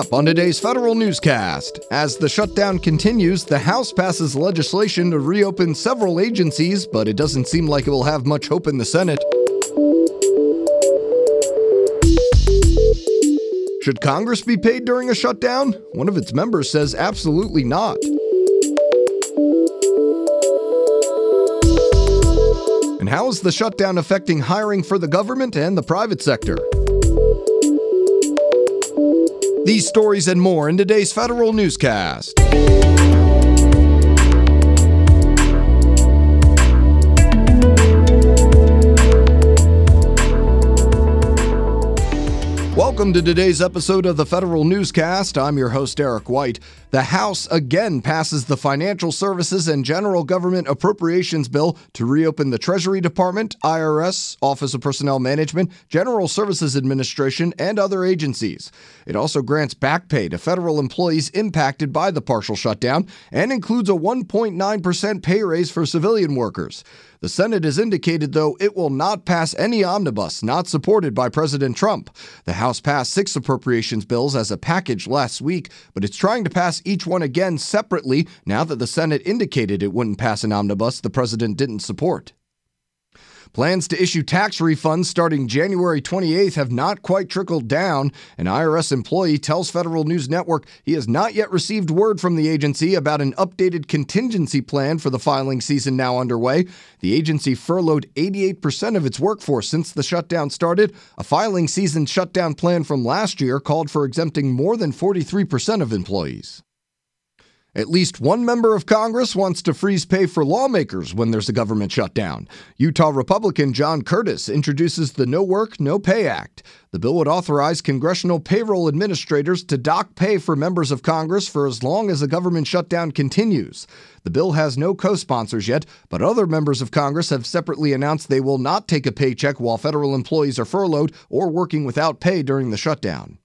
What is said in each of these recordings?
up on today's federal newscast. As the shutdown continues, the House passes legislation to reopen several agencies, but it doesn't seem like it will have much hope in the Senate. Should Congress be paid during a shutdown? One of its members says absolutely not. And how is the shutdown affecting hiring for the government and the private sector? These stories and more in today's federal newscast. Welcome to today's episode of the Federal Newscast. I'm your host, Eric White. The House again passes the Financial Services and General Government Appropriations Bill to reopen the Treasury Department, IRS, Office of Personnel Management, General Services Administration, and other agencies. It also grants back pay to federal employees impacted by the partial shutdown and includes a 1.9% pay raise for civilian workers. The Senate has indicated, though, it will not pass any omnibus not supported by President Trump. The House passed six appropriations bills as a package last week, but it's trying to pass each one again separately now that the Senate indicated it wouldn't pass an omnibus the president didn't support. Plans to issue tax refunds starting January 28th have not quite trickled down. An IRS employee tells Federal News Network he has not yet received word from the agency about an updated contingency plan for the filing season now underway. The agency furloughed 88% of its workforce since the shutdown started. A filing season shutdown plan from last year called for exempting more than 43% of employees. At least one member of Congress wants to freeze pay for lawmakers when there's a government shutdown. Utah Republican John Curtis introduces the No Work, No Pay Act. The bill would authorize congressional payroll administrators to dock pay for members of Congress for as long as the government shutdown continues. The bill has no co sponsors yet, but other members of Congress have separately announced they will not take a paycheck while federal employees are furloughed or working without pay during the shutdown.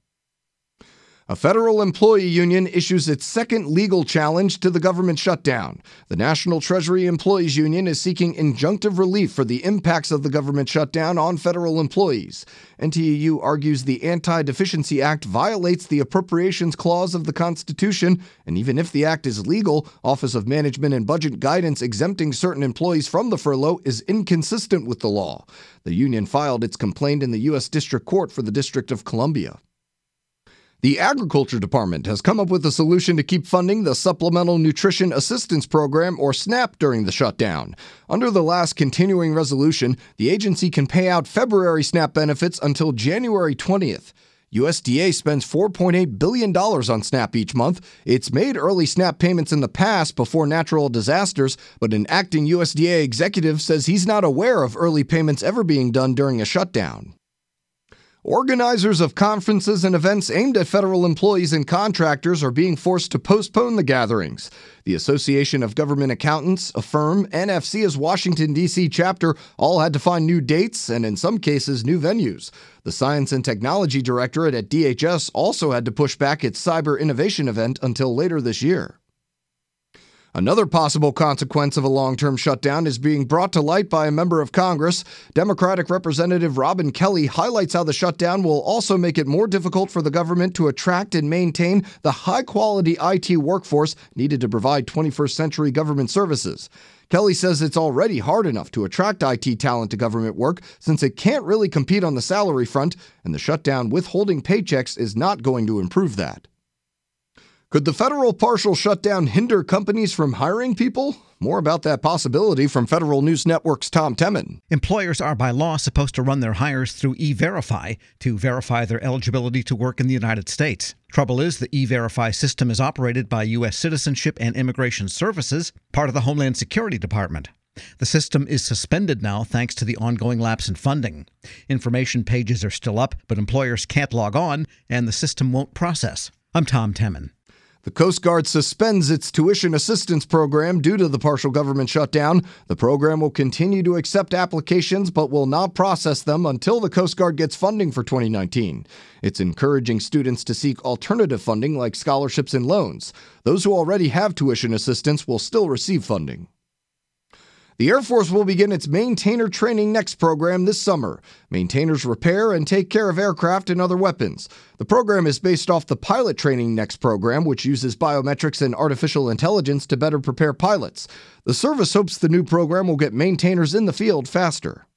A federal employee union issues its second legal challenge to the government shutdown. The National Treasury Employees Union is seeking injunctive relief for the impacts of the government shutdown on federal employees. NTEU argues the Anti Deficiency Act violates the Appropriations Clause of the Constitution, and even if the act is legal, Office of Management and Budget guidance exempting certain employees from the furlough is inconsistent with the law. The union filed its complaint in the U.S. District Court for the District of Columbia. The Agriculture Department has come up with a solution to keep funding the Supplemental Nutrition Assistance Program, or SNAP, during the shutdown. Under the last continuing resolution, the agency can pay out February SNAP benefits until January 20th. USDA spends $4.8 billion on SNAP each month. It's made early SNAP payments in the past before natural disasters, but an acting USDA executive says he's not aware of early payments ever being done during a shutdown. Organizers of conferences and events aimed at federal employees and contractors are being forced to postpone the gatherings. The Association of Government Accountants, Affirm, and AFCEA's Washington, D.C. chapter all had to find new dates and, in some cases, new venues. The Science and Technology Directorate at DHS also had to push back its cyber innovation event until later this year. Another possible consequence of a long term shutdown is being brought to light by a member of Congress. Democratic Representative Robin Kelly highlights how the shutdown will also make it more difficult for the government to attract and maintain the high quality IT workforce needed to provide 21st century government services. Kelly says it's already hard enough to attract IT talent to government work since it can't really compete on the salary front, and the shutdown withholding paychecks is not going to improve that. Could the federal partial shutdown hinder companies from hiring people? More about that possibility from Federal News Network's Tom Temin. Employers are by law supposed to run their hires through E Verify to verify their eligibility to work in the United States. Trouble is, the E Verify system is operated by U.S. Citizenship and Immigration Services, part of the Homeland Security Department. The system is suspended now thanks to the ongoing lapse in funding. Information pages are still up, but employers can't log on and the system won't process. I'm Tom Temin. The Coast Guard suspends its tuition assistance program due to the partial government shutdown. The program will continue to accept applications but will not process them until the Coast Guard gets funding for 2019. It's encouraging students to seek alternative funding like scholarships and loans. Those who already have tuition assistance will still receive funding. The Air Force will begin its Maintainer Training Next program this summer. Maintainers repair and take care of aircraft and other weapons. The program is based off the Pilot Training Next program, which uses biometrics and artificial intelligence to better prepare pilots. The service hopes the new program will get maintainers in the field faster.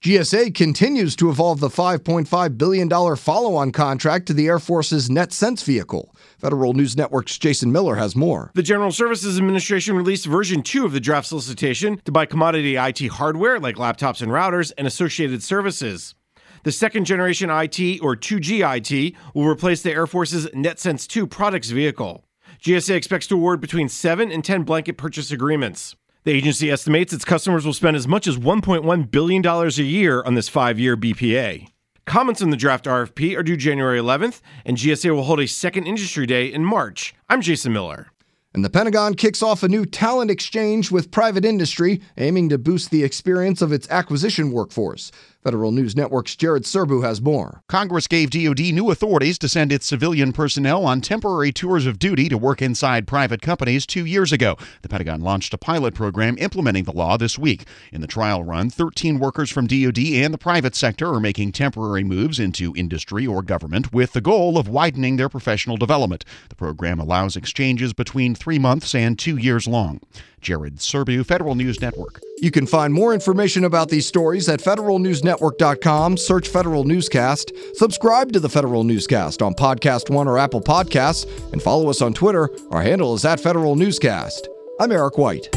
GSA continues to evolve the $5.5 billion follow on contract to the Air Force's NETCENTS vehicle. Federal News Network's Jason Miller has more. The General Services Administration released version 2 of the draft solicitation to buy commodity IT hardware like laptops and routers and associated services. The second generation IT, or 2G IT, will replace the Air Force's NETCENTS 2 products vehicle. GSA expects to award between 7 and 10 blanket purchase agreements. The agency estimates its customers will spend as much as $1.1 billion a year on this five year BPA. Comments on the draft RFP are due January 11th, and GSA will hold a second industry day in March. I'm Jason Miller. And the Pentagon kicks off a new talent exchange with private industry, aiming to boost the experience of its acquisition workforce. Federal News Network's Jared Serbu has more. Congress gave DoD new authorities to send its civilian personnel on temporary tours of duty to work inside private companies two years ago. The Pentagon launched a pilot program implementing the law this week. In the trial run, 13 workers from DoD and the private sector are making temporary moves into industry or government with the goal of widening their professional development. The program allows exchanges between three months and two years long. Jared Serbu, Federal News Network. You can find more information about these stories at federalnewsnetwork.com. Search Federal Newscast. Subscribe to the Federal Newscast on Podcast One or Apple Podcasts, and follow us on Twitter. Our handle is at Federal Newscast. I'm Eric White.